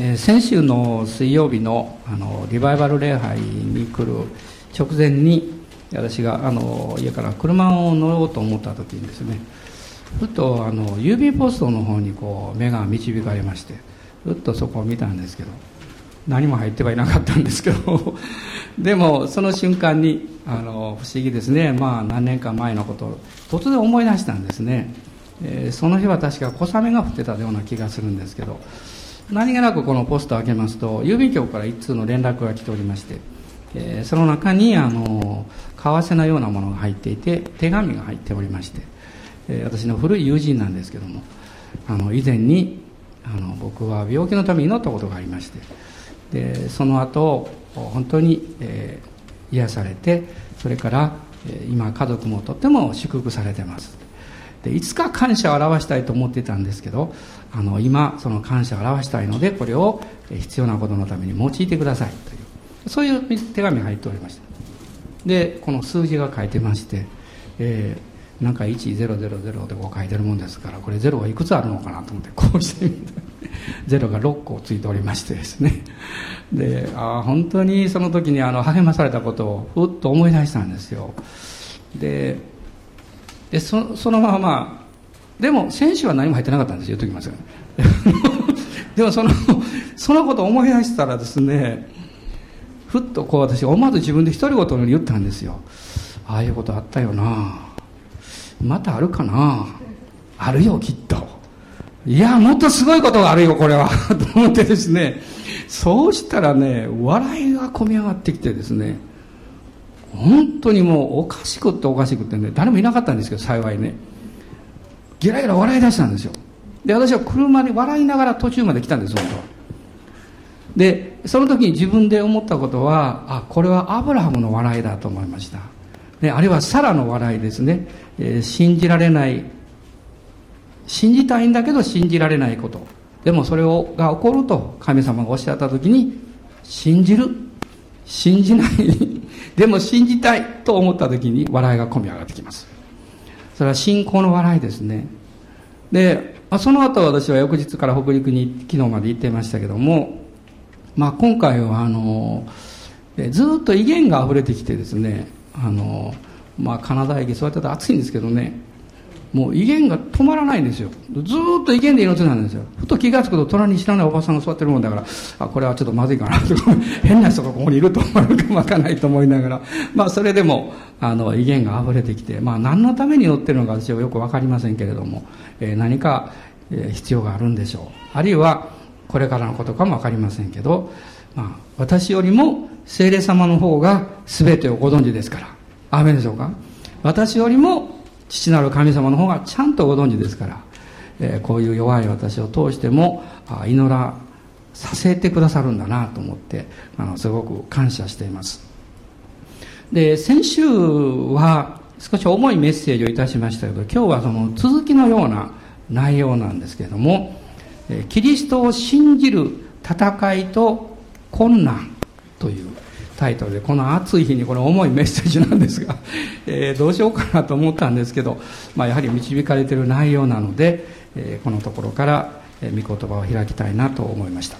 えー、先週の水曜日のあのリバイバル礼拝に来る直前に私があの家から車を乗ろうと思った時にですねふっとあの郵便ポストの方にこう目が導かれましてふっとそこを見たんですけど何も入ってはいなかったんですけど でもその瞬間にあの不思議ですね。まあ何年か前のことを突然思い出したんですね、えー、その日は確か小雨が降ってたような気がするんですけど何気なくこのポストを開けますと郵便局から一通の連絡が来ておりまして、えー、その中にあの為替のようなものが入っていて手紙が入っておりまして、えー、私の古い友人なんですけどもあの以前にあの僕は病気のために祈ったことがありましてでその後本当に、えー、癒されてそれから、えー、今家族もとっても祝福されてます。でいつか感謝を表したいと思ってたんですけどあの今その感謝を表したいのでこれを必要なことのために用いてください。というそういう手紙が入っておりました。でこの数字が書いてまして、えー、なんか1000でこう書いてるもんですからこれゼロがいくつあるのかなと思ってこうしてみたゼロが6個ついておりましてですね。であ本当にその時にあの励まされたことをふっと思い出したんですよ。ででそそのままでも選手は何も入ってなかったんですよ言っときます でもそのそのことを思い出したらですねふっとこう私思わず自分で独り言に言ったんですよ。ああいうことあったよな。またあるかな。あるよきっと。いやもっとすごいことがあるよこれは。と思ってですね。そうしたらね笑いがこみ上がってきてですね。本当にもうおかしくっておかしくってね誰もいなかったんですけど幸いね。ゲラゲラ笑い出したんですよ。で私は車に笑いながら途中まで来たんです本当。でその時に自分で思ったことはあこれはアブラハムの笑いだと思いました。であるいはサラの笑いですね、えー、信じられない信じたいんだけど信じられないこと。でもそれをが起こると神様がおっしゃった時に信じる。信じない。でも信じたいと思った時に笑いが込み上がってきます。それは信仰の笑いですね。で、まあ、その後私は翌日から北陸に昨日まで行ってましたけども、まあ、今回はあのずっと威厳が溢れてきてですねあの、まあ、金沢駅そうやって暑いんですけどねもう威厳が止まらないんですよ。ずっと威厳で命なんですよ。ふと気が付くと隣に知らないおばさんが座ってるもんだからあこれはちょっとまずいかなと。か 変な人がここにいると思うかもわからないと思いながら。まあそれでもあの威厳が溢れてきてまあ何のために乗ってるのか私はよく分かりませんけれども、えー、何か、えー、必要があるんでしょう。あるいはこれからのことかも分かりませんけど、まあ、私よりも精霊様の方が全てをご存知ですから。アーメンでしょうか？私よりも父なる神様の方がちゃんとご存知ですから、えー、こういう弱い私を通してもあ祈らさせてくださるんだなと思ってあのすごく感謝しています。で先週は少し重いメッセージをいたしましたけど今日はその続きのような内容なんですけれどもえキリストを信じる戦いと困難というタイトルでこの暑い日にこれ重いメッセージなんですが、えー、どうしようかなと思ったんですけど、まあ、やはり導かれている内容なので、えー、このところから、えー、御言葉を開きたいなと思いました、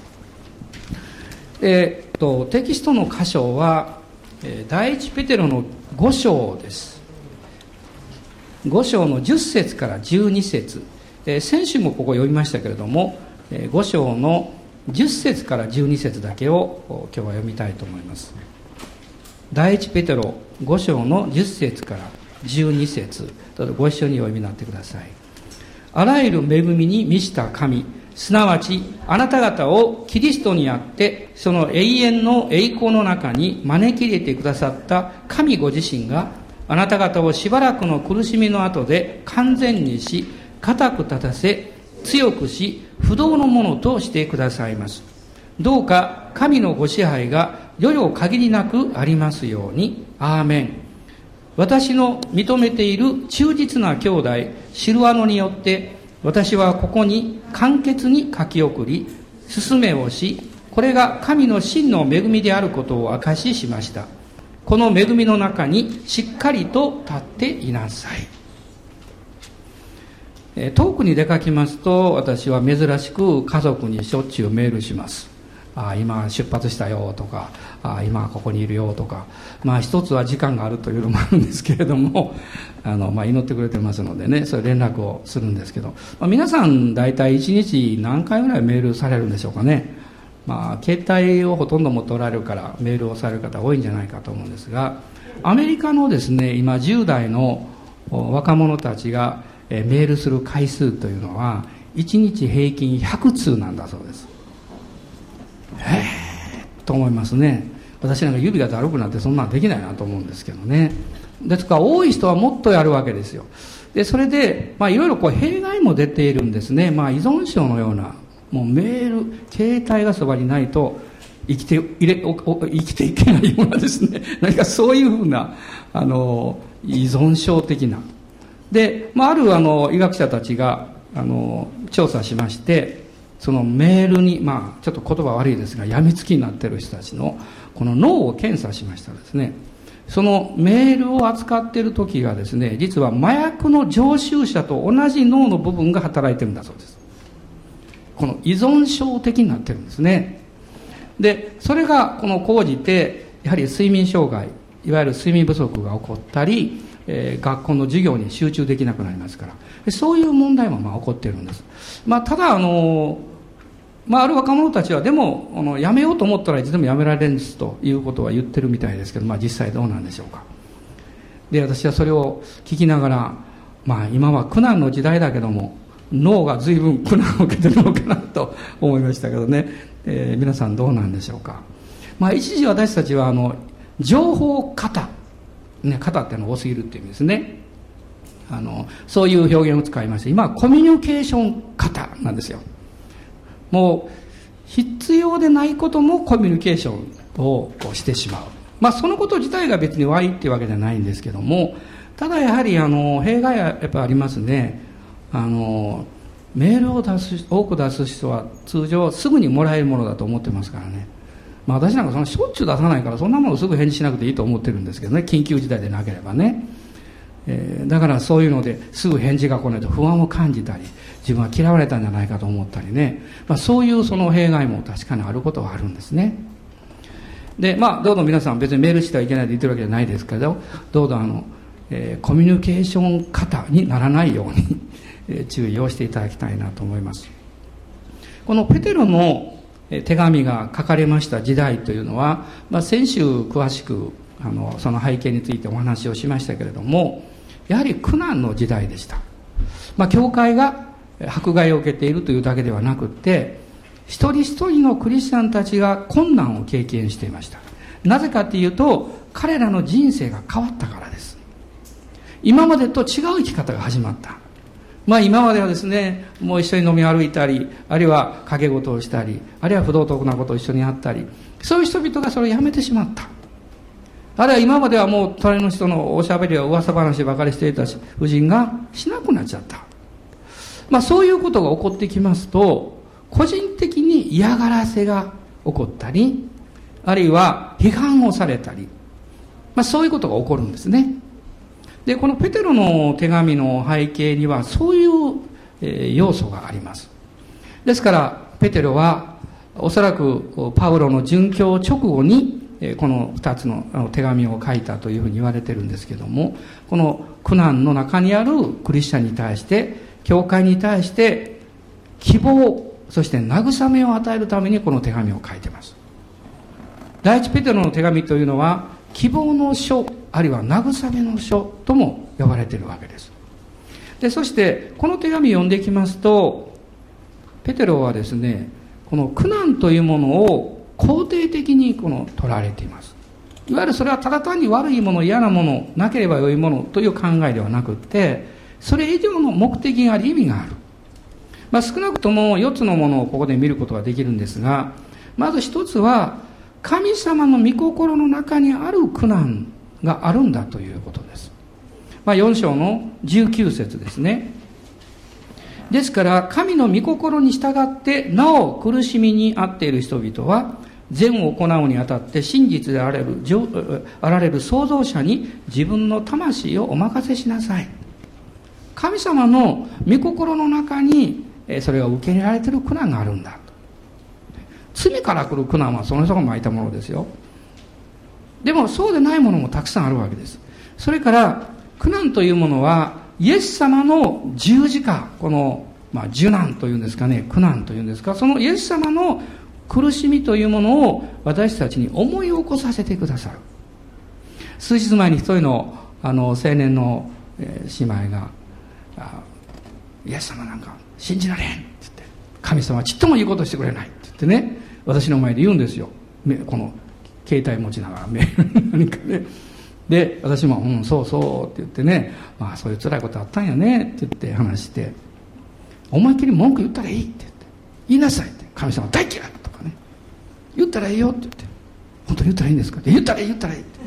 えー、とテキストの箇所は、えー、第一ペテロの5章です。5章の10節から12節、えー、先週もここ読みましたけれども、えー、5章の10節から12節だけを今日は読みたいと思います。第一ペテロ5章の10節から12節ご一緒にお読みになってください。あらゆる恵みに満ちた神すなわちあなた方をキリストにあってその永遠の栄光の中に招き入れてくださった神ご自身があなた方をしばらくの苦しみの後で完全にし固く立たせ強くし不動のものとしてくださいますどうか神のご支配が世々限りなくありますように。アーメン。私の認めている忠実な兄弟、シルアノによって、私はここに簡潔に書き送り、進めをし、これが神の真の恵みであることを証ししました。この恵みの中にしっかりと立っていなさい。遠くに出かけますと私は珍しく家族にしょっちゅうメールします。あ今出発したよとかあ今ここにいるよとか。まあ一つは時間があるというのもあるんですけれども あの、まあ、祈ってくれてますのでねそういう連絡をするんですけど、まあ、皆さん大体一日何回ぐらいメールされるんでしょうかね。まあ携帯をほとんど持っておられるからメールをされる方多いんじゃないかと思うんですがアメリカのですね今10代の若者たちがメールする回数というのは1日平均100通なんだそうです。へえと思いますね。私なんか指がだるくなってそんなんできないなと思うんですけどね。ですから多い人はもっとやるわけですよ。でそれでまあいろいろ弊害も出ているんですね。まあ依存症のようなもうメール携帯がそばにないと生きていれ生きていけないようなですね。何かそういうふうなあの依存症的なで、まあ、あるあの医学者たちがあの調査しましてそのメールに、まあ、ちょっと言葉悪いですが病みつきになっている人たちのこの脳を検査しましたらですねそのメールを扱っている時がですね実は麻薬の常習者と同じ脳の部分が働いているんだそうです。この依存症的になっているんですね。でそれがこの講じてやはり睡眠障害いわゆる睡眠不足が起こったり、えー、学校の授業に集中できなくなりますから。そういう問題もまあ起こっているんです、まあ、ただあのまあ、ある若者たちはでもあのやめようと思ったらいつでもやめられるんですということは言ってるみたいですけど、まあ、実際どうなんでしょうか。で私はそれを聞きながら、まあ、今は苦難の時代だけども脳が随分苦難を受けてるのかなと思いましたけどね、えー、皆さんどうなんでしょうか、まあ、一時私たちはあの情報型、ね、型っていうのは多すぎるっていう意味ですね。あのそういう表現を使いまして今はコミュニケーション型なんですよ。もう必要でないこともコミュニケーションをしてしまう。まあそのこと自体が別に悪いっていうわけじゃないんですけどもただやはりあの弊害はやっぱありますね。あのメールを出す多く出す人は通常すぐにもらえるものだと思ってますからね。まあ、私なんかそのしょっちゅう出さないからそんなものすぐ返事しなくていいと思ってるんですけどね緊急事態でなければね、えー、だからそういうのですぐ返事が来ないと不安を感じたり自分は嫌われたんじゃないかと思ったりね、まあ、そういうその弊害も確かにあることはあるんですね。でまあどうぞ皆さん別にメールしてはいけないと言ってるわけじゃないですけどどうぞあの、えー、コミュニケーション型にならないように注意をしていただきたいなと思います。このペテロの手紙が書かれました時代というのは、まあ、先週詳しくあのその背景についてお話をしましたけれどもやはり苦難の時代でした、まあ、教会が迫害を受けているというだけではなくて一人一人のクリスチャンたちが困難を経験していました。なぜかっていうと彼らの人生が変わったからです。今までと違う生き方が始まった。まあ今まではですね、もう一緒に飲み歩いたり、あるいは掛け事をしたり、あるいは不道徳なことを一緒にやったり、そういう人々がそれをやめてしまった。あるいは今まではもう隣の人のおしゃべりや噂話ばかりしていた夫人がしなくなっちゃった。まあそういうことが起こってきますと、個人的に嫌がらせが起こったり、あるいは批判をされたり、まあそういうことが起こるんですね。でこのペテロの手紙の背景にはそういう、え、要素があります。ですからペテロはおそらくパウロの殉教直後にこの2つの手紙を書いたというふうに言われてるんですけどもこの苦難の中にあるクリスチャンに対して教会に対して希望そして慰めを与えるためにこの手紙を書いてます。第一ペテロの手紙というのは希望の書あるいは慰めの書とも呼ばれているわけです。でそしてこの手紙を読んでいきますとペテロはですねこの苦難というものを肯定的にこの取られています。いわゆるそれはただ単に悪いもの嫌なものなければ良いものという考えではなくってそれ以上の目的があり意味がある、まあ、少なくとも4つのものをここで見ることができるんですがまず1つは神様の御心の中にある苦難があるんだということです。まあ、4章の19節ですね。ですから、神の御心に従って、なお苦しみにあっている人々は、善を行うにあたって真実であられる、あられる創造者に自分の魂をお任せしなさい。神様の御心の中にそれが受け入れられている苦難があるんだ罪から来る苦難はその人が巻いたものですよでもそうでないものもたくさんあるわけです。それから苦難というものはイエス様の十字架この、まあ、受難というんですかね苦難というんですかそのイエス様の苦しみというものを私たちに思い起こさせてくださる。数日前に一人のあの青年の、えー、姉妹が「イエス様なんか信じられん」って言って「神様はちっとも言うことしてくれない」って言ってね私の前で言うんですよ。この携帯持ちながらメール。何かね。で私も「うんそうそう」って言ってね「まあそういう辛いことあったんやね」って言って話して「思いっきり文句言ったらいい」って言って「言いなさい」って「神様大嫌い」とかね「言ったらいいよ」って言って「本当に言ったらいいんですか?」って「言ったらいい言ったらいい」って。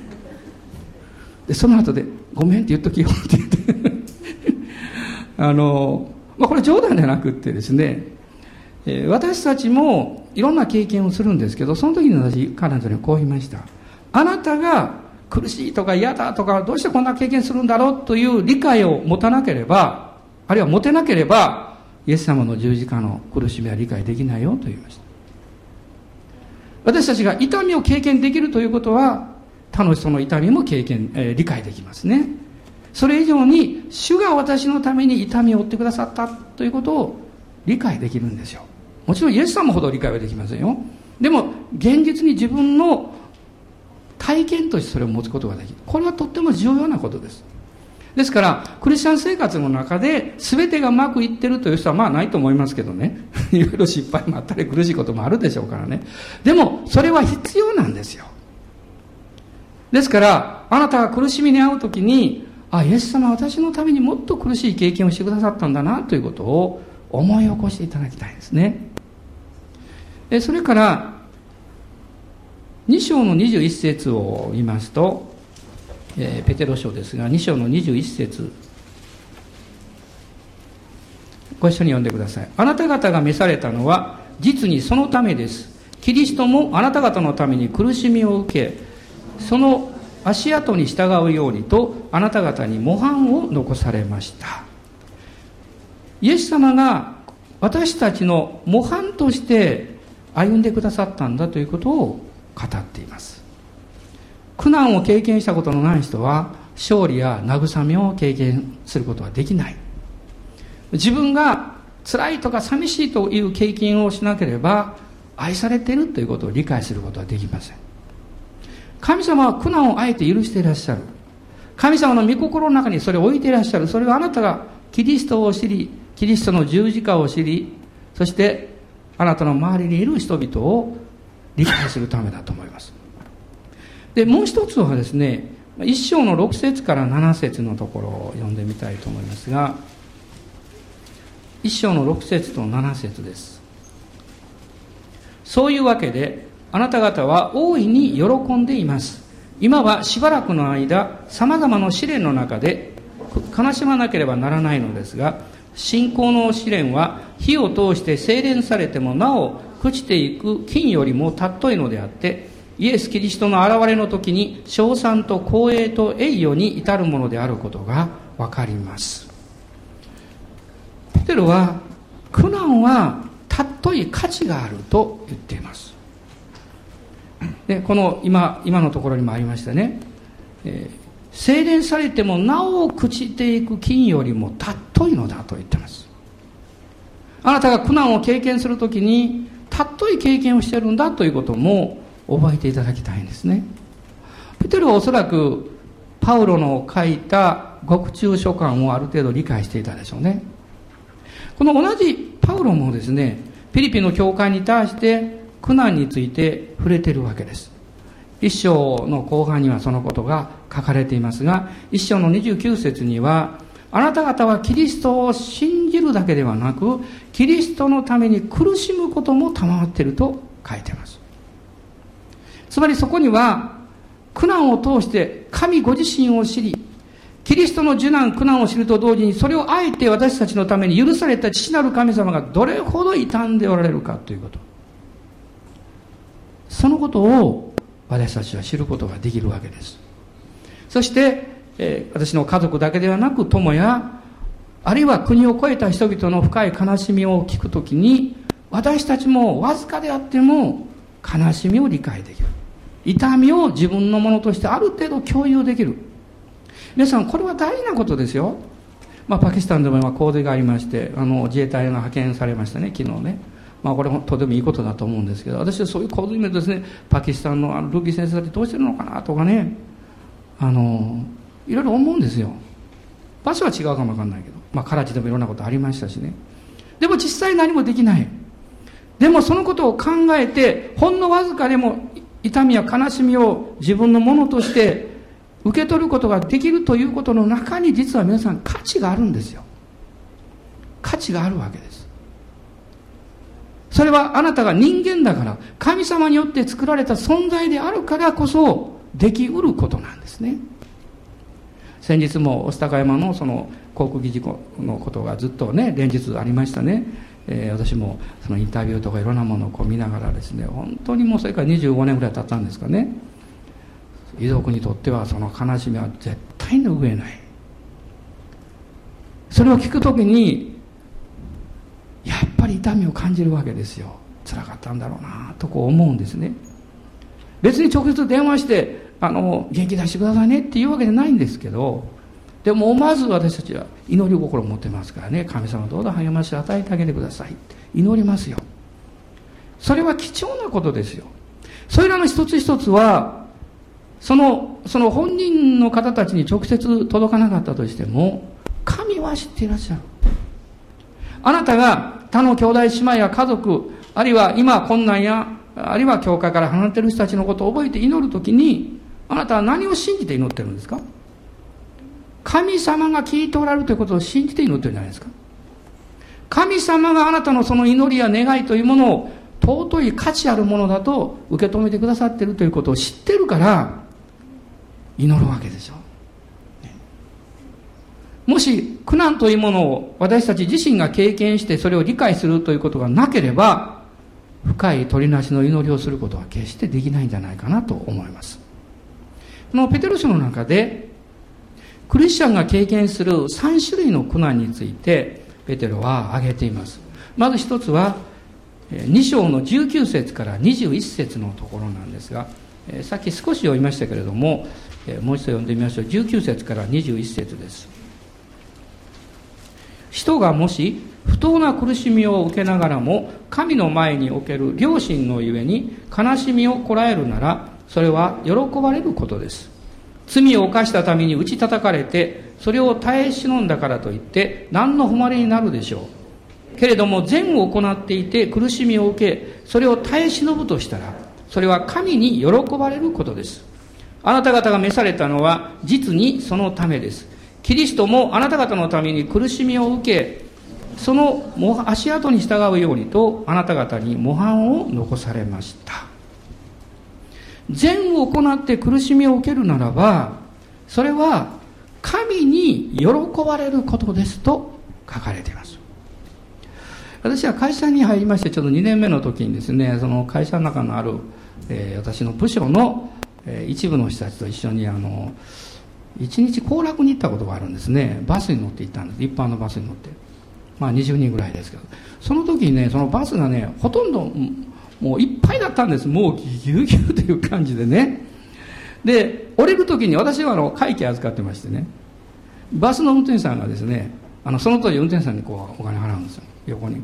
でその後で「ごめん」って言っときよって言って。あの、まあ、これ冗談じゃなくってですね、え、私たちもいろんな経験をするんですけどその時に私彼女にこう言いました。あなたが苦しいとか嫌だとかどうしてこんな経験するんだろうという理解を持たなければあるいは持てなければイエス様の十字架の苦しみは理解できないよと言いました。私たちが痛みを経験できるということは他の人の痛みも経験、えー、理解できますね。それ以上に主が私のために痛みを負ってくださったということを理解できるんですよ。もちろんイエス様ほど理解はできませんよ。でも現実に自分の体験としてそれを持つことができる。これはとっても重要なことです。ですからクリスチャン生活の中で全てがうまくいってるという人はまあないと思いますけどね。いろいろ失敗もあったり苦しいこともあるでしょうからね。でもそれは必要なんですよ。ですからあなたが苦しみに遭う時にあイエス様私のためにもっと苦しい経験をしてくださったんだなということを思い起こしていただきたいですね。それから2章の21節を見ますと、えー、ペテロ書ですが2章の21節。ご一緒に読んでください。あなた方が召されたのは実にそのためです。キリストもあなた方のために苦しみを受けその足跡に従うようにとあなた方に模範を残されました。イエス様が私たちの模範として歩んでくださったんだということを語っています。苦難を経験したことのない人は勝利や慰めを経験することはできない。自分が辛いとか寂しいという経験をしなければ愛されているということを理解することはできません。神様は苦難をあえて許していらっしゃる。神様の御心の中にそれを置いていらっしゃる。それはあなたがキリストを知りキリストの十字架を知りそしてあなたの周りにいる人々を理解するためだと思います。でもう一つはですね一章の6節から7節のところを読んでみたいと思いますが一章の6節と7節です。そういうわけであなた方は大いに喜んでいます。今はしばらくの間さまざまな試練の中で悲しまなければならないのですが信仰の試練は火を通して精錬されてもなお朽ちていく金よりも尊いのであってイエス・キリストの現れの時に称賛と光栄と栄誉に至るものであることが分かります。ペテロは苦難は尊い価値があると言っています。でこの今今のところにもありましたね、えー、精錬されてもなお朽ちていく金よりも尊いのだと言ってます。あなたが苦難を経験するときに尊い経験をしてるんだということも覚えていただきたいんですね。ペテロはおそらくパウロの書いた獄中書簡をある程度理解していたでしょうね。この同じパウロもですねフィリピンの教会に対して苦難について触れてるわけです。一章の後半にはそのことが書かれていますが一章の29節にはあなた方はキリストを信じるだけではなくキリストのために苦しむことも賜っていると書いています。つまりそこには苦難を通して神ご自身を知りキリストの受難苦難を知ると同時にそれをあえて私たちのために許された父なる神様がどれほど傷んでおられるかということ。そのことを私たちは知ることができるわけです。そしてえー、私の家族だけではなく友やあるいは国を超えた人々の深い悲しみを聞くときに、私たちもわずかであっても悲しみを理解できる。痛みを自分のものとしてある程度共有できる。皆さん、これは大事なことですよ。まあ、パキスタンでも今洪水がありまして、あの、自衛隊が派遣されましたね、昨日ね。まあ、これもとてもいいことだと思うんですけど、私はそういう洪水面ですね、パキスタンのあのルビー先生ってどうしてるのかなとかね、あの、いろいろ思うんですよ。場所は違うかもわかんないけど、まあ、カラチでもいろんなことありましたしね。でも実際何もできない。でもそのことを考えて、ほんのわずかでも痛みや悲しみを自分のものとして受け取ることができるということの中に実は皆さん価値があるんですよ。価値があるわけです。それはあなたが人間だから、神様によって作られた存在であるからこそできうることなんですね。先日も御巣鷹山のその航空機事故のことがずっとね、連日ありましたね。えー、私もそのインタビューとかいろんなものをこう見ながらですね、本当にもうそれから25年ぐらい経ったんですかね。遺族にとってはその悲しみは絶対に拭えない。それを聞くときに、やっぱり痛みを感じるわけですよ。辛かったんだろうなとこう思うんですね。別に直接電話して、あの、元気出してくださいねっていうわけじゃないんですけど、でもまず私たちは祈り心を持ってますからね。神様どうぞ励ましを与えてあげてください。祈りますよ。それは貴重なことですよ。それらの一つ一つはそのその本人の方たちに直接届かなかったとしても神は知っていらっしゃる。あなたが他の兄弟姉妹や家族あるいは今困難やあるいは教会から離れてる人たちのことを覚えて祈るときにあなたは何を信じて祈ってるんですか？神様が聞いておられるということを信じて祈ってるんじゃないですか？神様があなたのその祈りや願いというものを尊い価値あるものだと受け止めてくださっているということを知ってるから祈るわけでしょ。もし苦難というものを私たち自身が経験してそれを理解するということがなければ深い取りなしの祈りをすることは決してできないんじゃないかなと思います。このペテロ書の中でクリスチャンが経験する3種類の苦難についてペテロは挙げています。まず一つは2章の19節から21節のところなんですがさっき少し読みましたけれどももう一度読んでみましょう。19節から21節です。人がもし不当な苦しみを受けながらも神の前における良心のゆえに悲しみをこらえるならそれは喜ばれることです罪を犯したために打ち叩かれて、それを耐え忍んだからといって、何の誉れになるでしょう。けれども、善を行っていて苦しみを受け、それを耐え忍ぶとしたら、それは神に喜ばれることです。あなた方が召されたのは、実にそのためです。キリストもあなた方のために苦しみを受け、その足跡に従うようにと、あなた方に模範を残されました。善を行って苦しみを受けるならば、それは神に喜ばれることですと書かれています。私は会社に入りましてちょうど2年目の時にですね、その会社の中のある、えー、私の部署の、えー、一部の人たちと一緒にあの、一日行楽に行ったことがあるんですね。バスに乗って行ったんです。一般のバスに乗って。まあ20人ぐらいですけど。その時にね、そのバスがね、ほとんどもういっぱいだったんです。もうぎゅうぎゅうという感じでね。で、降りる時に私はあの会計預かってましてね、バスの運転手さんがですね、あのその当時運転手さんにこうお金払うんですよ、横に。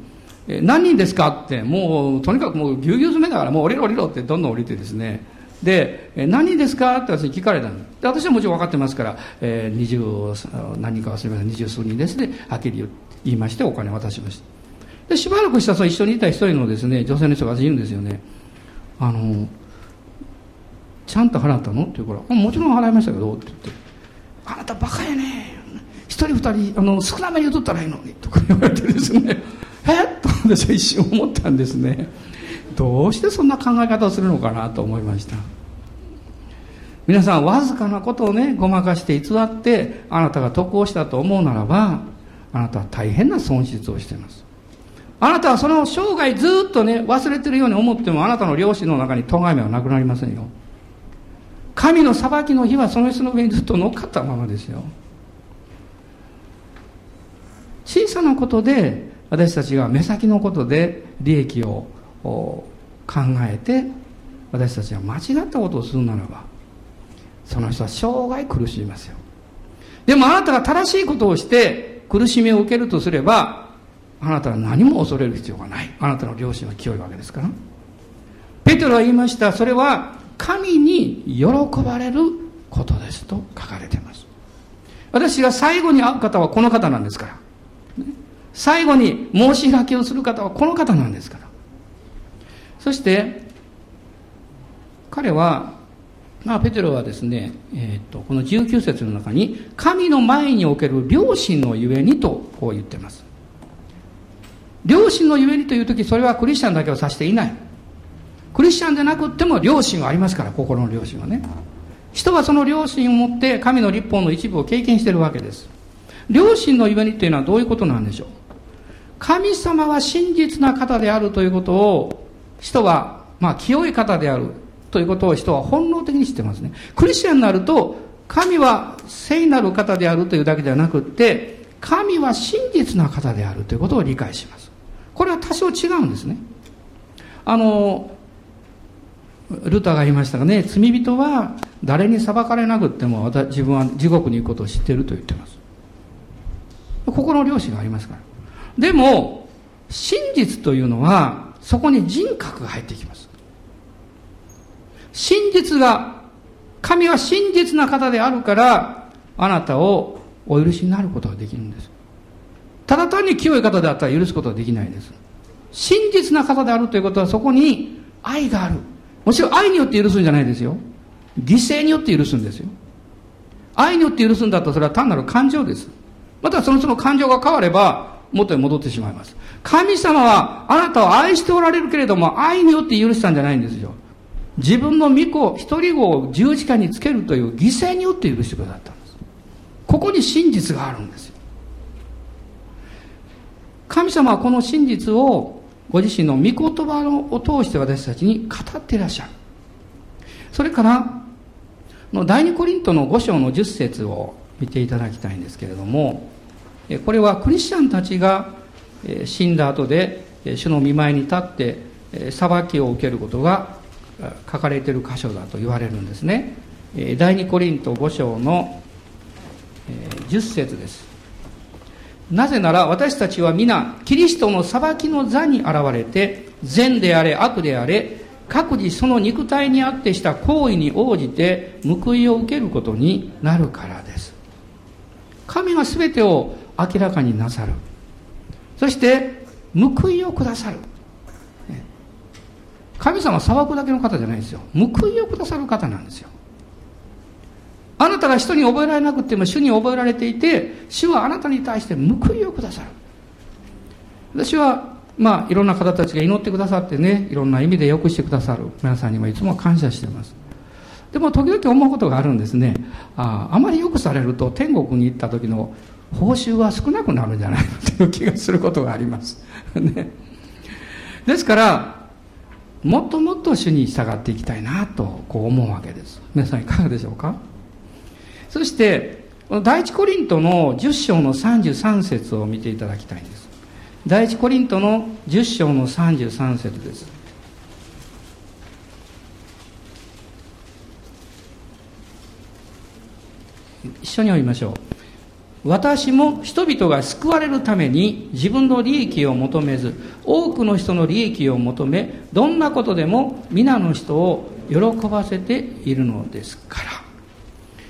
え何人ですかって、もうとにかくもうぎゅうぎゅう詰めだからもう降りろ降りろってどんどん降りてですね、で、何ですか？って私に聞かれたんです。で、私はもちろん分かってますから、えー、何人か忘れません、二十数人ですね、はっきり言いましてお金渡しました。で、しばらくしたその一緒にいた一人のですね、女性の人が私言うんですよね。あの、ちゃんと払ったの？って言うから、もちろん払いましたけど、って言って、あなたバカやね。一人二人、あの、少なめに取ったらいいのに、とか言われてですね、え？っと私は一瞬思ったんですね。どうしてそんな考え方をするのかなと思いました。皆さん、わずかなことをね、ごまかして偽って、あなたが得をしたと思うならば、あなたは大変な損失をしています。あなたはその生涯ずっとね、忘れてるように思っても、あなたの良心の中に咎めはなくなりませんよ。神の裁きの日はその人の上にずっと乗っかったままですよ。小さなことで私たちが目先のことで利益を考えて私たちが間違ったことをするならばその人は生涯苦しみますよ。でもあなたが正しいことをして苦しみを受けるとすればあなたは何も恐れる必要がない。あなたの良心は清いわけですから。ペテロは言いました。それは神に喜ばれることですと書かれています。私が最後に会う方はこの方なんですから。最後に申し開きをする方はこの方なんですから。そして彼はまあ、ペテロはですね、えーと、この19節の中に神の前における良心のゆえにとこう言ってます。良心のゆえにという時それはクリスチャンだけを指していない。クリスチャンでなくっても良心はありますから心の良心はね。人はその良心を持って神の立法の一部を経験しているわけです。良心のゆえにというのはどういうことなんでしょう。神様は真実な方であるということを人はまあ清い方であるということを人は本能的に知ってますね。クリスチャンになると、神は聖なる方であるというだけではなくって、神は真実な方であるということを理解します。これは多少違うんですね。あの、ルターが言いましたがね、罪人は誰に裁かれなくっても私自分は地獄に行くことを知っていると言ってます。心の良心がありますから。でも、真実というのは、そこに人格が入ってきます。真実が、神は真実な方であるから、あなたをお許しになることができるんです。ただ単に清い方であったら許すことはできないです。真実な方であるということはそこに愛がある。もちろん愛によって許すんじゃないですよ。犠牲によって許すんですよ。愛によって許すんだとそれは単なる感情です。またそのその感情が変われば元に戻ってしまいます。神様はあなたを愛しておられるけれども愛によって許したんじゃないんですよ。自分の御子、一人子を十字架につけるという犠牲によって許してくださったんです。ここに真実があるんですよ。神様はこの真実をご自身の御言葉を通して私たちに語っていらっしゃる。それから、の第二コリントの5章の10節を見ていただきたいんですけれども、これはクリスチャンたちが死んだ後で主の見舞いに立って裁きを受けることが書かれている箇所だと言われるんですね。第2コリント5章の10節です。なぜなら私たちは皆キリストの裁きの座に現れて善であれ悪であれ各自その肉体にあってした行為に応じて報いを受けることになるからです。神は全てを明らかになさる。そして報いをくださる。神様は裁くだけの方じゃないんですよ。報いをくださる方なんですよ。あなたが人に覚えられなくても主に覚えられていて主はあなたに対して報いをくださる。私はまあいろんな方たちが祈ってくださってねいろんな意味でよくしてくださる。皆さんにもいつも感謝してます。でも時々思うことがあるんですね。ああまりよくされると天国に行った時の報酬は少なくなるんじゃないのという気がすることがあります。ね。ですからもっともっと主に従っていきたいなとこう思うわけです。皆さんいかがでしょうか？そして第一コリントの10章の33節を見ていただきたいんです。第一コリントの10章の33節です。一緒に読みましょう。私も人々が救われるために自分の利益を求めず多くの人の利益を求めどんなことでも皆の人を喜ばせているのですから。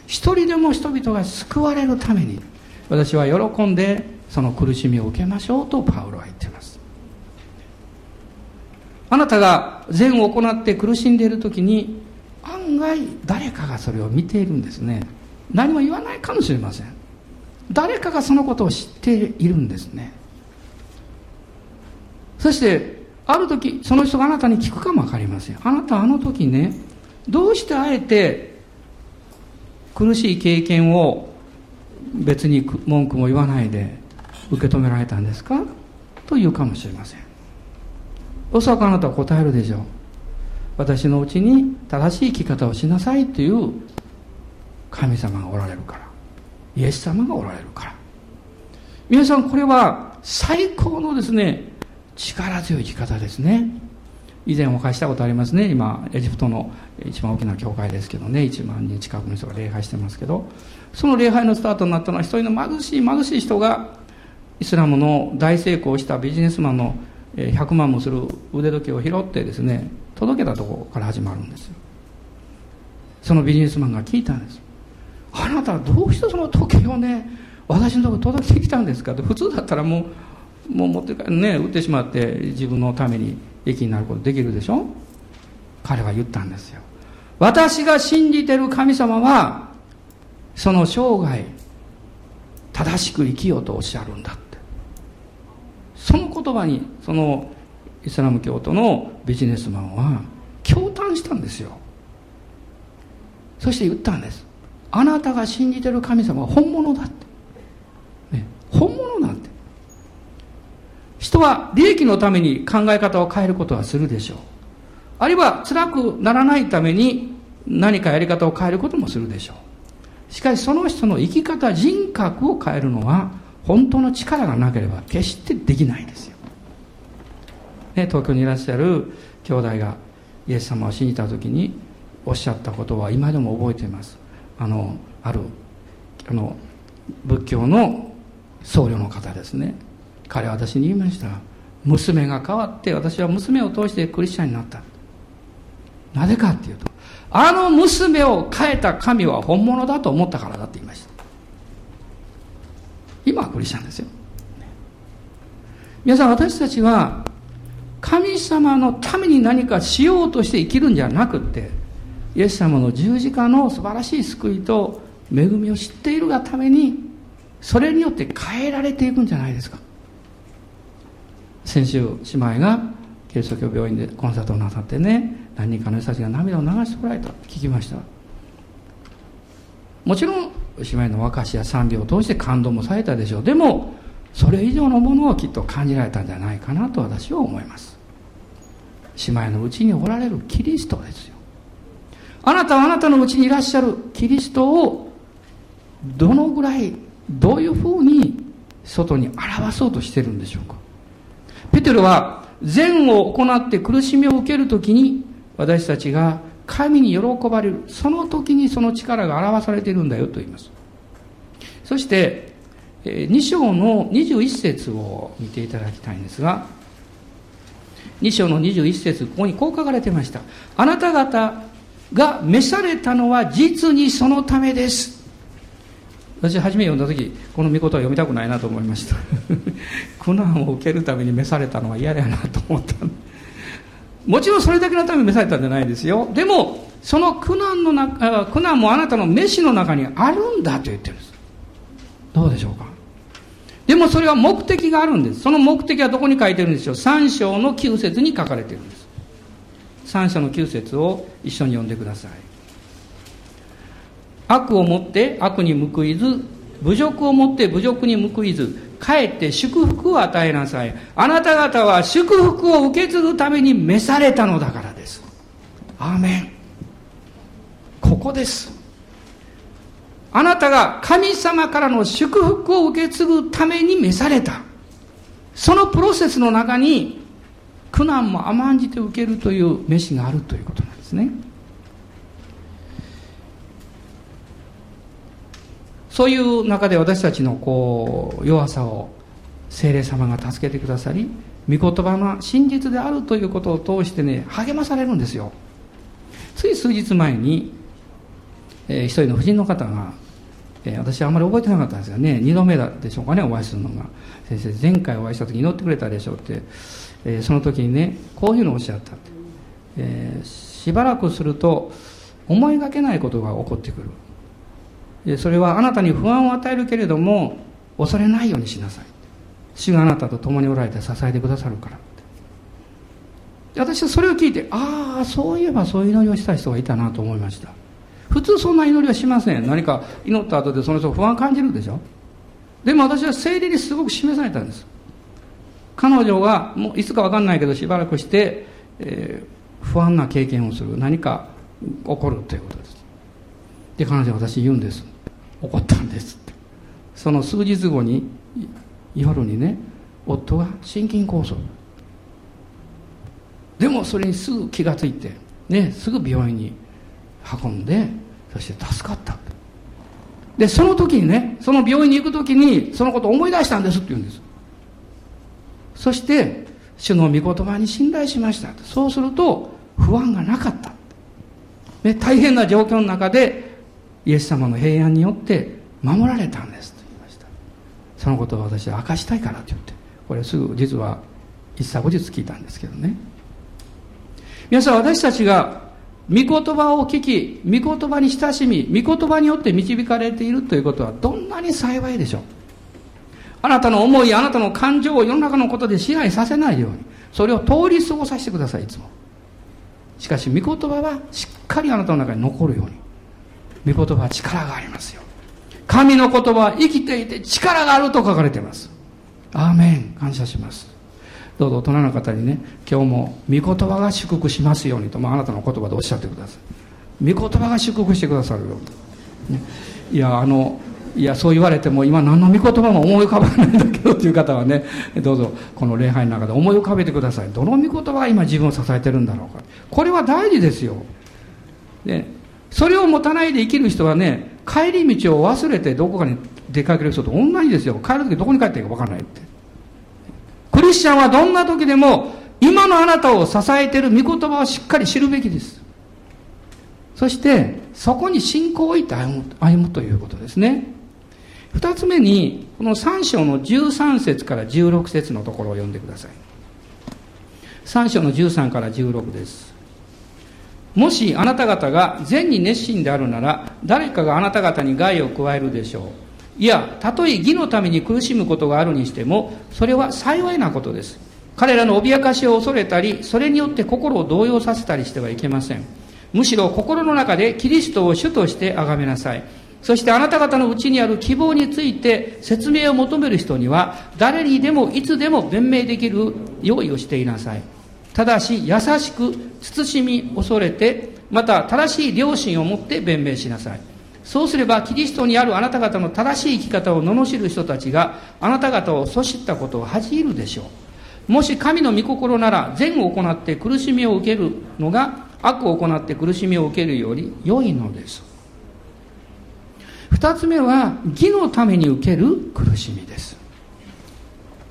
一人でも人々が救われるために私は喜んでその苦しみを受けましょうとパウロは言っています。あなたが善を行って苦しんでいる時に案外誰かがそれを見ているんですね。何も言わないかもしれません。誰かがそのことを知っているんですね。そしてある時その人があなたに聞くかも分かりません。あなたあの時ねどうしてあえて苦しい経験を別に文句も言わないで受け止められたんですか？と言うかもしれません。おそらくあなたは答えるでしょう。私のうちに正しい生き方をしなさいという神様がおられるから。イエス様がおられるから。皆さんこれは最高のですね力強い生き方ですね。以前お会いしたことありますね。今エジプトの一番大きな教会ですけどね。1万人近くの人が礼拝してますけど。その礼拝のスタートになったのは一人の貧しい貧しい人がイスラムの大成功したビジネスマンの100万もする腕時計を拾ってですね届けたところから始まるんですよ。そのビジネスマンが聞いたんです。あなたはどうしてその時計をね私のとこ届けてきたんですかって普通だったらもうもう持ってね売ってしまって自分のために益になることできるでしょ？彼は言ったんですよ。私が信じてる神様はその生涯正しく生きようとおっしゃるんだって。その言葉にそのイスラム教徒のビジネスマンは驚嘆したんですよ。そして言ったんです。あなたが信じてる神様は本物だって、ね、本物なんて。人は利益のために考え方を変えることはするでしょう。あるいは辛くならないために何かやり方を変えることもするでしょう。しかしその人の生き方人格を変えるのは本当の力がなければ決してできないですよ、ね、東京にいらっしゃる兄弟がイエス様を信じた時におっしゃったことは今でも覚えています。あのあるあの仏教の僧侶の方ですね。彼は私に言いました。娘が変わって私は娘を通してクリスチャンになった。なぜかっていうとあの娘を変えた神は本物だと思ったからだって言いました。今はクリスチャンですよ。皆さん私たちは神様のために何かしようとして生きるんじゃなくってイエス様の十字架の素晴らしい救いと恵みを知っているがためにそれによって変えられていくんじゃないですか。先週姉妹がキリスト教病院でコンサートをなさってね何人かの人たちが涙を流してこられた聞きました。もちろん姉妹の和歌詞や賛美を通して感動もされたでしょう。でもそれ以上のものをきっと感じられたんじゃないかなと私は思います。姉妹のうちにおられるキリストですよ。あなたはあなたのうちにいらっしゃるキリストをどのぐらいどういうふうに外に表そうとしてるんでしょうか？ペテロは善を行って苦しみを受けるときに私たちが神に喜ばれるその時にその力が表されているんだよと言います。そして2章の21節を見ていただきたいんですが2章の21節ここにこう書かれてました。あなた方が召されたのは実にそのためです。私初め読んだ時この御言葉読みたくないなと思いました。苦難を受けるために召されたのは嫌だなと思った。もちろんそれだけのために召されたんじゃないですよ。でもその苦難の中苦難もあなたの召しの中にあるんだと言ってるんです。どうでしょうか。でもそれは目的があるんです。その目的はどこに書いてるんでしょう。3章の9節に書かれてるんです。3章の9節を一緒に読んでください。悪をもって悪に報いず侮辱をもって侮辱に報いずかえって祝福を与えなさい。あなた方は祝福を受け継ぐために召されたのだからです。アーメン。ここです。あなたが神様からの祝福を受け継ぐために召された。そのプロセスの中に苦難も甘んじて受けるという召しがあるということなんですね。そういう中で私たちのこう弱さを精霊様が助けてくださり御言葉の真実であるということを通してね励まされるんですよ。つい数日前に、えー、一人の婦人の方が、えー、私はあんまり覚えてなかったんですがね。2度目だでしょうかねお会いするのが。先生前回お会いした時祈ってくれたでしょうって。えー、その時にねこういうのをおっしゃった。って、えー、しばらくすると思いがけないことが起こってくる。それはあなたに不安を与えるけれども恐れないようにしなさい。主があなたと共におられて支えてくださるから私はそれを聞いてああそういえばそういう祈りをした人がいたなと思いました。普通そんな祈りはしません。何か祈った後でその人不安感じるでしょ。でも私は聖霊にすごく示されたんです。彼女がもういつか分かんないけどしばらくして、えー、不安な経験をする。何か起こるということです。で彼女は私言うんです。起こったんです。ってその数日後に夜にね夫が心筋梗塞。でもそれにすぐ気がついて、ね、すぐ病院に運んでそして助かった。でその時にねその病院に行く時にそのことを思い出したんですって言うんです。そして主の御言葉に信頼しました。そうすると不安がなかった、ね、大変な状況の中でイエス様の平安によって守られたんです。と言いました。そのことを私は明かしたいからと言ってこれすぐ実は一昨日聞いたんですけどね。皆さん私たちが御言葉を聞き御言葉に親しみ御言葉によって導かれているということはどんなに幸いでしょう。あなたの思いあなたの感情を世の中のことで支配させないように。それを通り過ごさせてくださいいつも。しかし御言葉はしっかりあなたの中に残るように。御言葉は力がありますよ。神の言葉は生きていて力があると書かれています。アーメン。感謝します。どうぞ大人の方にね今日も御言葉が祝福しますようにと、まあ、なたの言葉でおっしゃってください。御言葉が祝福してくださるように、ね、いやあのいやそう言われても今何の御言葉も思い浮かばないんだけどという方はねどうぞこの礼拝の中で思い浮かべてください。どの御言葉が今自分を支えてるんだろうか。これは大事ですよ、ね、それを持たないで生きる人はね帰り道を忘れてどこかに出かける人と同じですよ。帰る時どこに帰っていいか分からないって。クリスチャンはどんな時でも今のあなたを支えている御言葉をしっかり知るべきです。そしてそこに信仰を置いて歩む歩むということですね。二つ目にこの3章の13節から16節のところを読んでください3章の13から16ですもしあなた方が善に熱心であるなら誰かがあなた方に害を加えるでしょういや、たとえ義のために苦しむことがあるにしても、それは幸いなことです。彼らの脅かしを恐れたり、それによって心を動揺させたりしてはいけません。むしろ心の中でキリストを主として崇めなさい。そしてあなた方のうちにある希望について説明を求める人には、誰にでもいつでも弁明できる用意をしていなさい。ただし、優しく、慎み、恐れて、また正しい良心を持って弁明しなさい。そうすればキリストにあるあなた方の正しい生き方を罵る人たちがあなた方をそしったことを恥じるでしょうもし神の御心なら善を行って苦しみを受けるのが悪を行って苦しみを受けるより良いのです二つ目は義のために受ける苦しみです。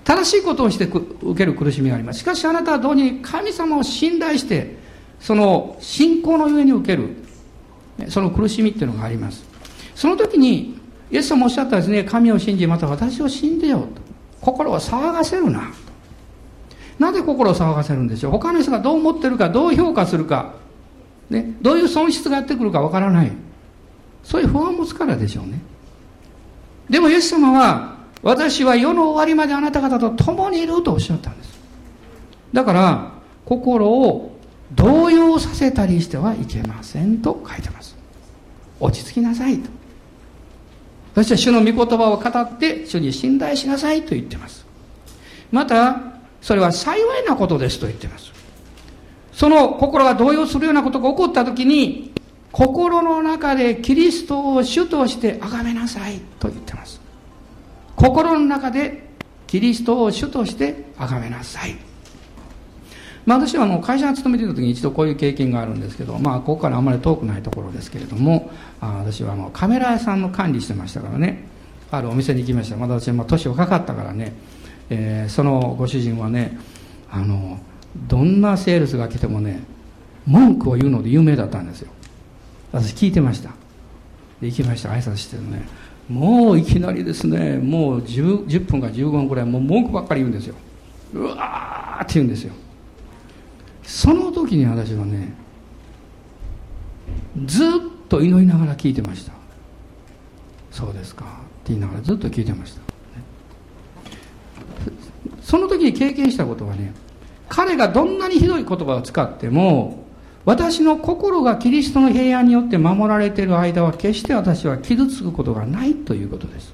正しいことをして受ける苦しみがあります。しかしあなたは同時に神様を信頼してその信仰のゆえに受けるその苦しみっていうのがあります。その時にイエス様おっしゃったですね神を信じまた私を信じようと。心を騒がせるな。なぜ心を騒がせるんでしょう？他の人がどう思ってるかどう評価するか、ね、どういう損失がやってくるかわからない。そういう不安を持つからでしょうね。でもイエス様は私は世の終わりまであなた方と共にいるとおっしゃったんです。だから心を動揺させたりしてはいけませんと書いてます。落ち着きなさいと。そして主の御言葉を語って主に信頼しなさいと言ってます。またそれは幸いなことですと言ってます。その心が動揺するようなことが起こった時に心の中でキリストを主として崇めなさいと言ってます。心の中でキリストを主として崇めなさい。まあ、私はあの会社に勤めていた時に一度こういう経験があるんですけど、まあ、ここからあまり遠くないところですけれどもあ私はあのカメラ屋さんの管理してましたからね。あるお店に行きました。まだ私は年若かったからね、えー、そのご主人はねあのどんなセールスが来てもね文句を言うので有名だったんですよ。私聞いてました。行きました。挨拶してるねもういきなりですねもう 10, 10分か15分ぐらいもう文句ばっかり言うんですよ。うわーって言うんですよ。その時に私はねずっと祈りながら聞いてました。そうですか。って言いながらずっと聞いてました、その時に経験したことはね彼がどんなにひどい言葉を使っても私の心がキリストの平安によって守られている間は決して私は傷つくことがないということです。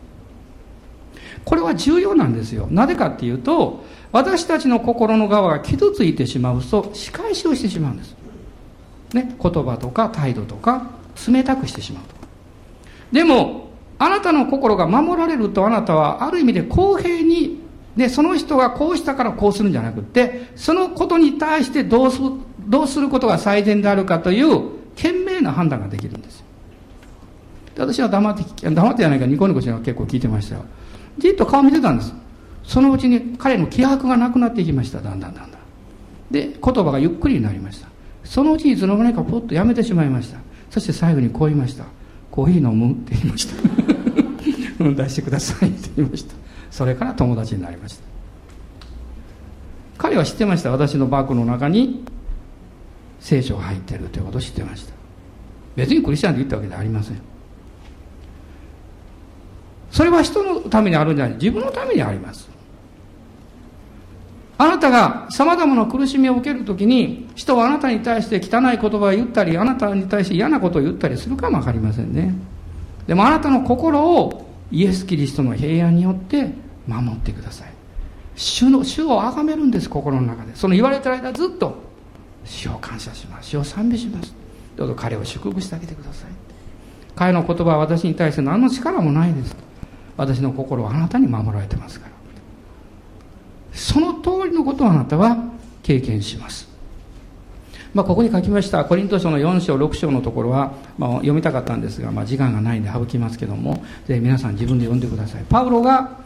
これは重要なんですよ。なぜかっていうと私たちの心の側が傷ついてしまうと仕返しをしてしまうんです、ね、言葉とか態度とか冷たくしてしまうと。でもあなたの心が守られるとあなたはある意味で公平にで、その人がこうしたからこうするんじゃなくて、そのことに対してどうする、どうすることが最善であるかという、賢明な判断ができるんです。私は黙って、黙ってじゃないかニコニコしながら結構聞いてましたよ。じっと顔見てたんです。そのうちに彼の気迫がなくなっていきました、だんだんだんだん。で、言葉がゆっくりになりました。そのうちにいつの間にかポッとやめてしまいました。そして最後にこう言いました。コーヒー飲むって言いました。出してくださいって言いました。それから友達になりました彼は知ってました私のバッグの中に聖書が入っているということを知ってました。別にクリスチャンで言ったわけではありません。それは人のためにあるんじゃない。自分のためにあります。あなたが様々な苦しみを受けるときに人はあなたに対して汚い言葉を言ったりあなたに対して嫌なことを言ったりするかもわかりませんね。でもあなたの心をイエス・キリストの平安によって守ってください。主の主を崇めるんです心の中で。その言われた間ずっと。主を感謝します。主を賛美します。どうぞ彼を祝福してあげてください。彼の言葉は私に対して何の力もないです。私の心はあなたに守られてますから。その通りのことをあなたは経験します。まあ、ここに書きましたコリント書の4章6章のところは、まあ、読みたかったんですが、まあ、時間がないんで省きますけどもぜひ皆さん自分で読んでください。パウロが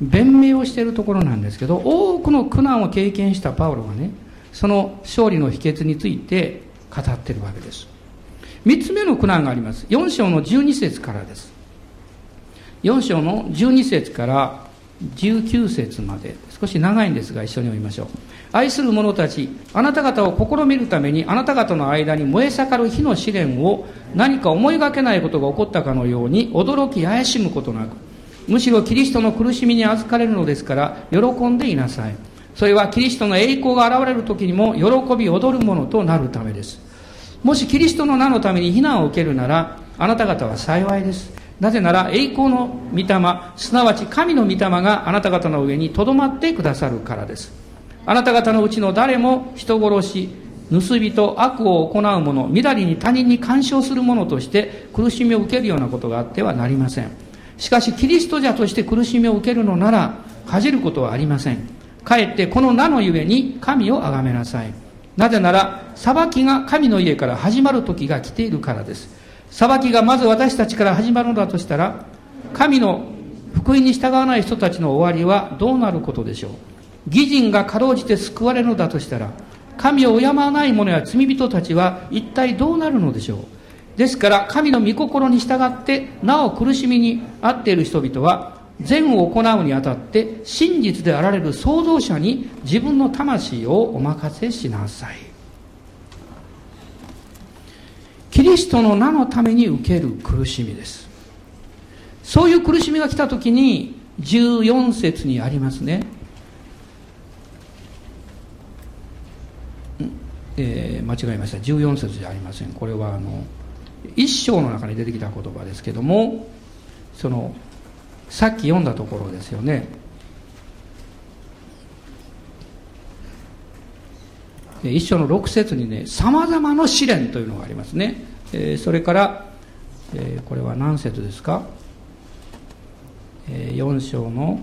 弁明をしているところなんですけど多くの苦難を経験したパウロがねその勝利の秘訣について語っているわけです。3つ目の苦難があります。4章の12節からです。4章の12節から19節まで。少し長いんですが一緒に読みましょう。愛する者たち、あなた方を試みるために、あなた方の間に燃え盛る火の試練を何か思いがけないことが起こったかのように、驚き怪しむことなく、むしろキリストの苦しみに預かれるのですから、喜んでいなさい。それはキリストの栄光が現れる時にも、喜び踊るものとなるためです。もしキリストの名のために避難を受けるなら、あなた方は幸いです。なぜなら栄光の御霊、すなわち神の御霊があなた方の上にとどまってくださるからです。あなた方のうちの誰も人殺し、盗人、悪を行う者、みだりに他人に干渉する者として苦しみを受けるようなことがあってはなりません。しかし、キリスト者として苦しみを受けるのなら、恥じることはありません。かえってこの名のゆえに神を崇めなさい。なぜなら、裁きが神の家から始まる時が来ているからです。裁きがまず私たちから始まるのだとしたら、神の福音に従わない人たちの終わりはどうなることでしょう。義人がかろうじて救われるのだとしたら、神を敬わない者や罪人たちは一体どうなるのでしょう。ですから、神の御心に従って、なお苦しみに遭っている人々は、善を行うにあたって、真実であられる創造者に自分の魂をお任せしなさい。キリストの名のために受ける苦しみです。そういう苦しみが来た時に、14節にありますね。えー、間違えました14節じゃありませんこれはあの一章の中に出てきた言葉ですけどもそのさっき読んだところですよね。一章の6節にねさまざまな試練というのがありますね、えー、それから、えー、これは何節ですか、えー、4章の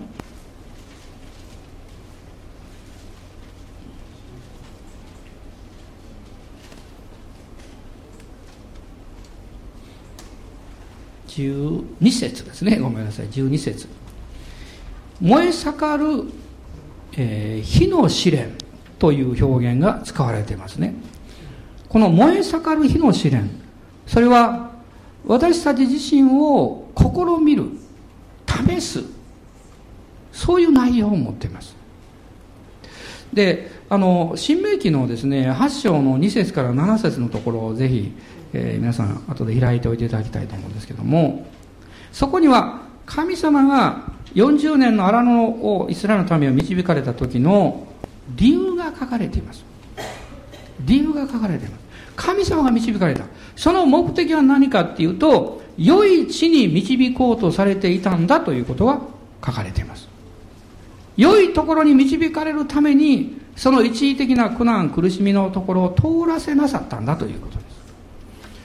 12節ですね。ごめんなさい。12節。燃え盛る、えー、火の試練という表現が使われていますね。この燃え盛る火の試練それは私たち自身を試みる試すそういう内容を持っています。であの新明記のですね8章の2節から7節のところをぜひえー、皆さん後で開いておいていただきたいと思うんですけどもそこには神様が40年の荒野をイスラエルの民を導かれた時の理由が書かれています。理由が書かれています。神様が導かれた。その目的は何かっていうと良い地に導こうとされていたんだということが書かれています。良いところに導かれるためにその一時的な苦難苦しみのところを通らせなさったんだということです。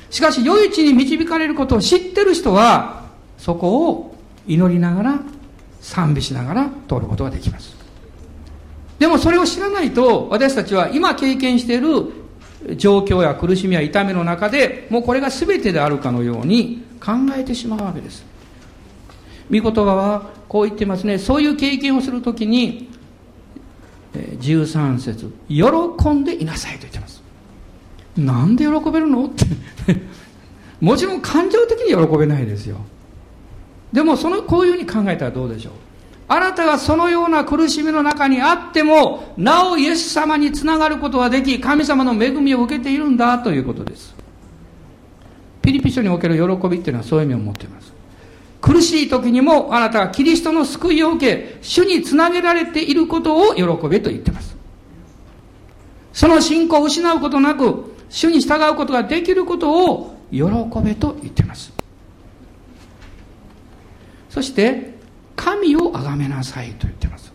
しかし、良い地に導かれることを知ってる人は、そこを祈りながら賛美しながら通ることができます。でもそれを知らないと私たちは今経験している状況や苦しみや痛みの中でもうこれが全てであるかのように考えてしまうわけです。御言葉はこう言ってますね。そういう経験をするときに13節喜んでいなさいと言ってます。なんで喜べるのって。もちろん感情的に喜べないですよ。でもそのこういうふうに考えたらどうでしょう。あなたがそのような苦しみの中にあってもなおイエス様につながることができ神様の恵みを受けているんだということです。ピリピ書における喜びっていうのはそういう意味を持っています。苦しい時にもあなたはキリストの救いを受け主につなげられていることを喜べと言ってます。その信仰を失うことなく主に従うことができることを喜べと言っています。そして神を崇めなさいと言っています。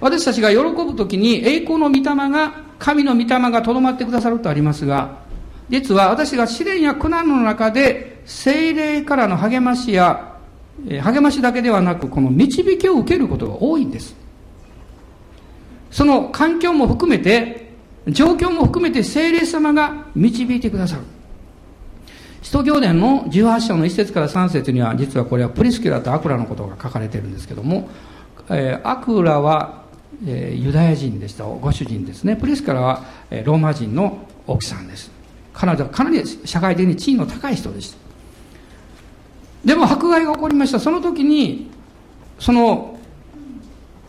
私たちが喜ぶ時に栄光の御霊が神の御霊がとどまってくださるとありますが実は私が試練や苦難の中で精霊からの励ましや励ましだけではなくこの導きを受けることが多いんです。その環境も含めて状況も含めて精霊様が導いてくださる。使徒行伝の18章の1節から3節には実はこれはプリスキュラとアクラのことが書かれてるんですけども、えー、アクラは、えー、ユダヤ人でした。ご主人ですね。プリスキュラは、えー、ローマ人の奥さんです。彼女はかなり社会的に地位の高い人でした。でも迫害が起こりました。その時にその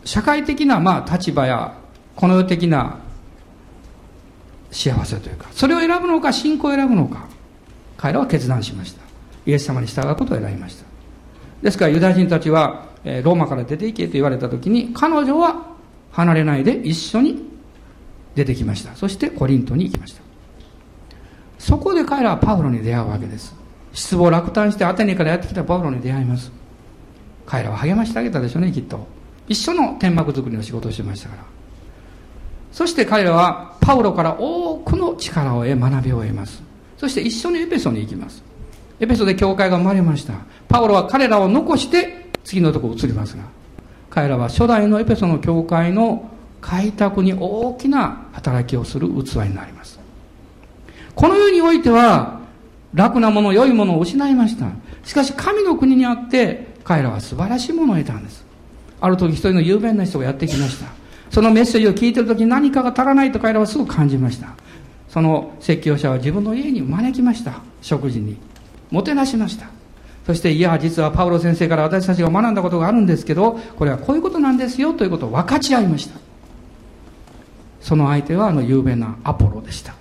社会的なまあ立場やこの世的な幸せというかそれを選ぶのか信仰を選ぶのか彼らは決断しました。イエス様に従うことを選びました。ですからユダヤ人たちはローマから出て行けと言われた時に彼女は離れないで一緒に出てきました。そしてコリントに行きました。そこで彼らはパウロに出会うわけです。失望落胆してアテネからやってきたパウロに出会います。彼らは励ましてあげたでしょうねきっと。一緒の天幕作りの仕事をしてましたから。そして彼らはパウロから多くの力を得学びを得ます。そして一緒にエペソに行きます。エペソで教会が生まれました。パウロは彼らを残して次のとこ移りますが彼らは初代のエペソの教会の開拓に大きな働きをする器になります。この世においては楽なもの良いものを失いました。しかし神の国にあって彼らは素晴らしいものを得たんです。ある時一人の雄弁な人がやってきました。そのメッセージを聞いてる時に何かが足らないと彼らはすぐ感じました。その説教者は自分の家に招きました。食事に。もてなしました。そしていや実はパウロ先生から私たちが学んだことがあるんですけどこれはこういうことなんですよということを分かち合いました。その相手はあの有名なアポロでした。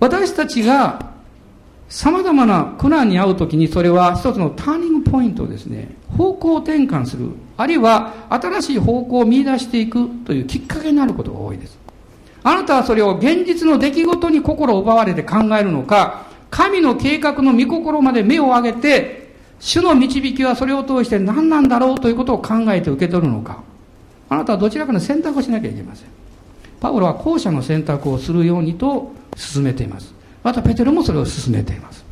私たちが様々な苦難に遭う時にそれは一つのターニングポイントですね方向転換するあるいは新しい方向を見出していくというきっかけになることが多いですあなたはそれを現実の出来事に心を奪われて考えるのか、神の計画の御心まで目を上げて、主の導きはそれを通して何なんだろうということを考えて受け取るのか。あなたはどちらかの選択をしなきゃいけません。パウロは後者の選択をするようにと進めています。またペテロもそれを進めています。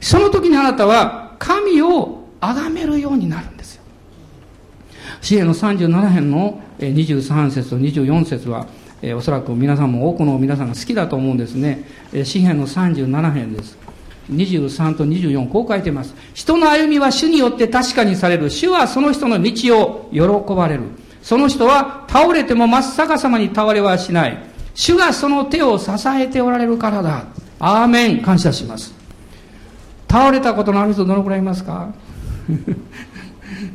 その時にあなたは神を崇めるようになる。詩篇の37編の23節と24節は、おそらく皆さんも多くの皆さんが好きだと思うんですね、え、詩篇の37編です。23と24こう書いてます。人の歩みは主によって確かにされる。主はその人の道を喜ばれる。その人は倒れても真っ逆さまに倒れはしない。主がその手を支えておられるからだ。アーメン。感謝します。倒れたことのある人どのくらいいますか？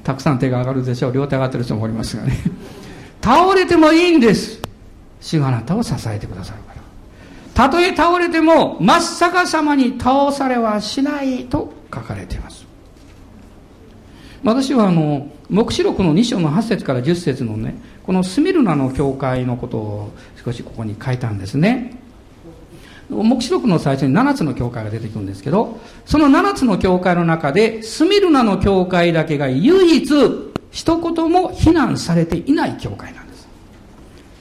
たくさん手が上がるでしょう。両手上がってる人もおりますがね。倒れてもいいんです。主があなたを支えてくださるから。たとえ倒れても真っ逆さまに倒されはしないと書かれています。私はあの黙示録の2章の8節から10節のねこのスミルナの教会のことを少しここに書いたんですね。黙示録の最初に7つの教会が出てくるんですけどその7つの教会の中でスミルナの教会だけが唯一一言も非難されていない教会なんです。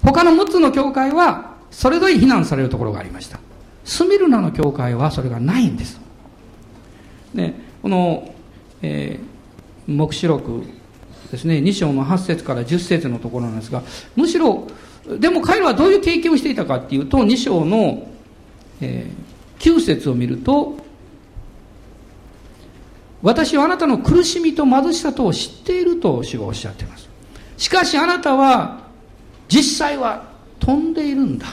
他の6つの教会はそれぞれ非難されるところがありました。スミルナの教会はそれがないんです、ね、この、えー、黙示録ですね。2章の8節から10節のところなんですがむしろでも彼らはどういう経験をしていたかっていうと2章の、えー、9節を見ると私はあなたの苦しみと貧しさとを知っていると主がおっしゃっています。しかしあなたは実際は飛んでいるんだ。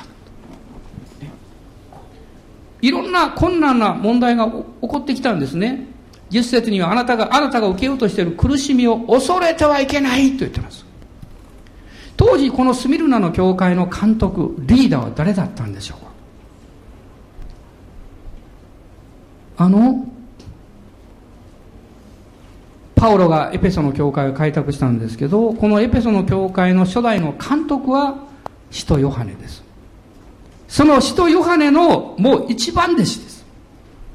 いろんな困難な問題が起こってきたんですね。10節にはあなたがあなたが受けようとしている苦しみを恐れてはいけないと言ってます。当時このスミルナの教会の監督リーダーは誰だったんでしょうか。あのパウロがエペソの教会を開拓したんですけどこのエペソの教会の初代の監督は使徒ヨハネです。その使徒ヨハネのもう一番弟子です。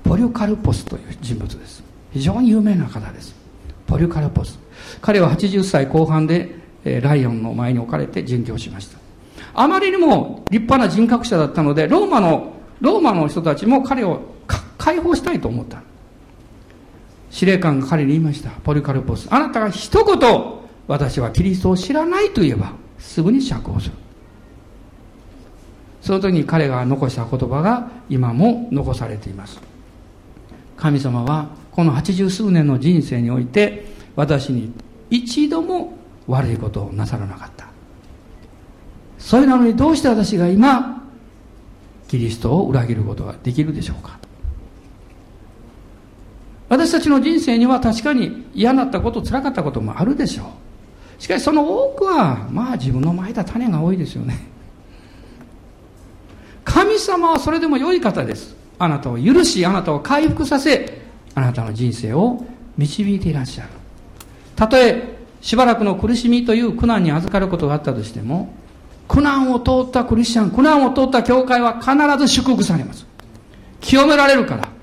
ポリュカルポスという人物です。非常に有名な方です。ポリュカルポス。彼は80歳後半でライオンの前に置かれて殉教しました。あまりにも立派な人格者だったのでローマのローマの人たちも彼を解放したいと思った。司令官が彼に言いました。ポリカルポス。あなたが一言私はキリストを知らないと言えばすぐに釈放する。その時に彼が残した言葉が今も残されています。神様はこの八十数年の人生において私に一度も悪いことをなさらなかった。それなのにどうして私が今キリストを裏切ることができるでしょうか。私たちの人生には確かに嫌なったこと辛かったこともあるでしょう。しかしその多くはまあ自分のまいた種が多いですよね。神様はそれでも良い方です。あなたを許しあなたを回復させあなたの人生を導いていらっしゃる。たとえしばらくの苦しみという苦難に預かることがあったとしても苦難を通ったクリスチャン苦難を通った教会は必ず祝福されます。清められるから。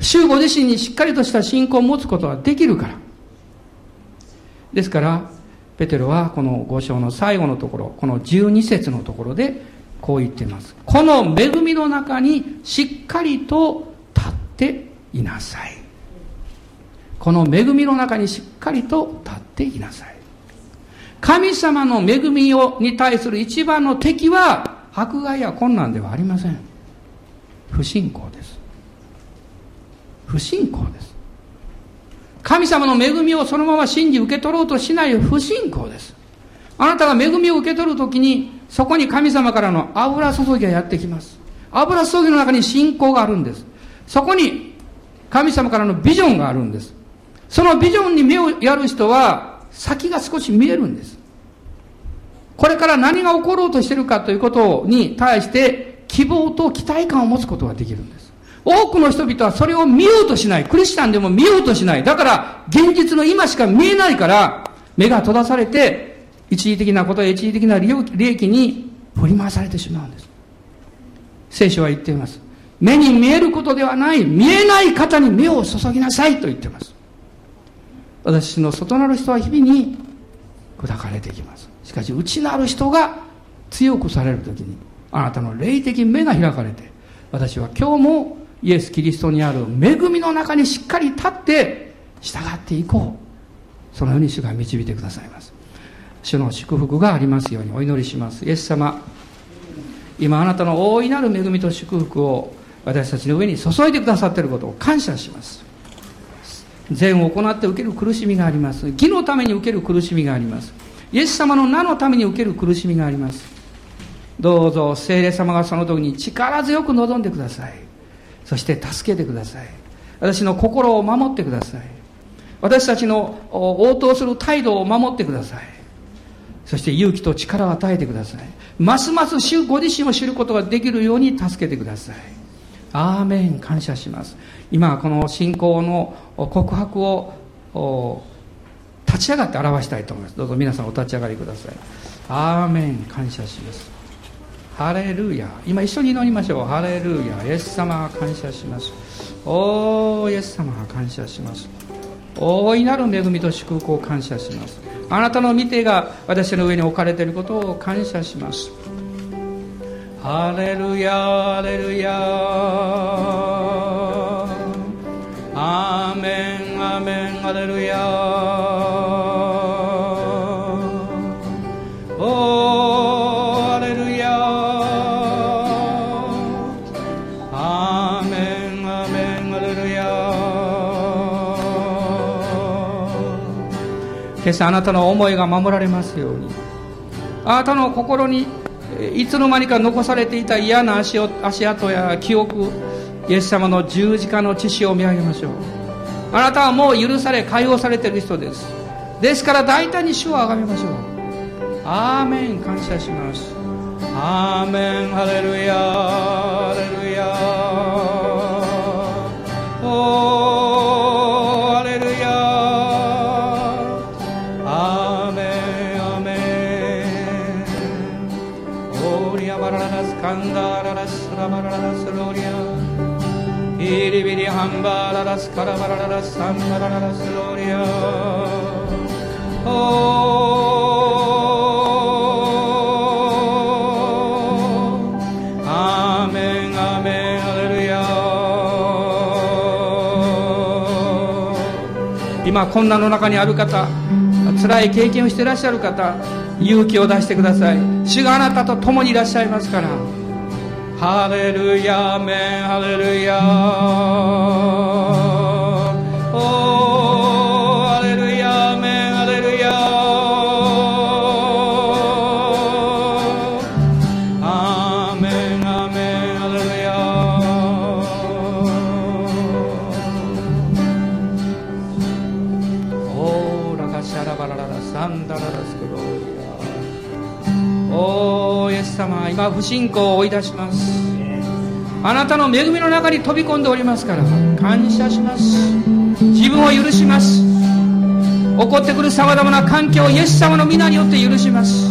主ご自身にしっかりとした信仰を持つことができるから。ですからペテロはこの5章の最後のところこの12節のところでこう言っています。この恵みの中にしっかりと立っていなさい。この恵みの中にしっかりと立っていなさい。神様の恵みをに対する一番の敵は迫害や困難ではありません。不信仰です。不信仰です。神様の恵みをそのまま信じ受け取ろうとしない不信仰です。あなたが恵みを受け取るときにそこに神様からの油注ぎがやってきます。油注ぎの中に信仰があるんです。そこに神様からのビジョンがあるんです。そのビジョンに目をやる人は先が少し見えるんです。これから何が起ころうとしてるかということに対して希望と期待感を持つことができるんです。多くの人々はそれを見ようとしない。クリスチャンでも見ようとしない。だから、現実の今しか見えないから、目が閉ざされて、一時的なことや一時的な利益に振り回されてしまうんです。聖書は言っています。目に見えることではない、見えない方に目を注ぎなさいと言っています。私の外なる人は日々に砕かれていきます。しかし、内なる人が強くされるときに、あなたの霊的目が開かれて、私は今日もイエス・キリストにある恵みの中にしっかり立って従っていこう。そのように主が導いてくださいます。主の祝福がありますようにお祈りします。イエス様今あなたの大いなる恵みと祝福を私たちの上に注いでくださっていることを感謝します。善を行って受ける苦しみがあります。義のために受ける苦しみがあります。イエス様の名のために受ける苦しみがあります。どうぞ聖霊様がその時に力強く望んでください。そして助けてください。私の心を守ってください。私たちの応答する態度を守ってください。そして勇気と力を与えてください。ますますご自身を知ることができるように助けてください。アーメン感謝します。今この信仰の告白を立ち上がって表したいと思います。どうぞ皆さんお立ち上がりください。アーメン感謝します。ハレルヤ。今一緒に祈りましょう。ハレルヤ。イエス様感謝します。おーイエス様感謝します。大いなる恵みと祝福を感謝します。あなたの御手が私の上に置かれていることを感謝します。ハレルヤハレルヤ。アーメンアーメンハレルヤ。決してあなたの思いが守られますように。あなたの心にいつの間にか残されていた嫌な足足跡や記憶イエス様の十字架の血潮を見上げましょう。あなたはもう許され解放されている人です。ですから大胆に主をあがめましょう。アーメン。感謝します。アーメン。ハレルヤハレルヤビリビリハンバーララスカラバラララスサンバラララスロリア。おーメンアーメンアレルヤ今困難の中にある方辛い経験をしていらっしゃる方勇気を出してください。主があなたと共にいらっしゃいますから。ハレルヤメンハレルヤおハレルヤメンハレルヤアーメンアーメンハレルヤオーラカシャラバラララサンダララスクローリアおーイエス様今不信仰を追い出します。あなたの恵みの中に飛び込んでおりますから感謝します。自分を許します。起こってくるさまざまな環境をイエス様の皆によって許します。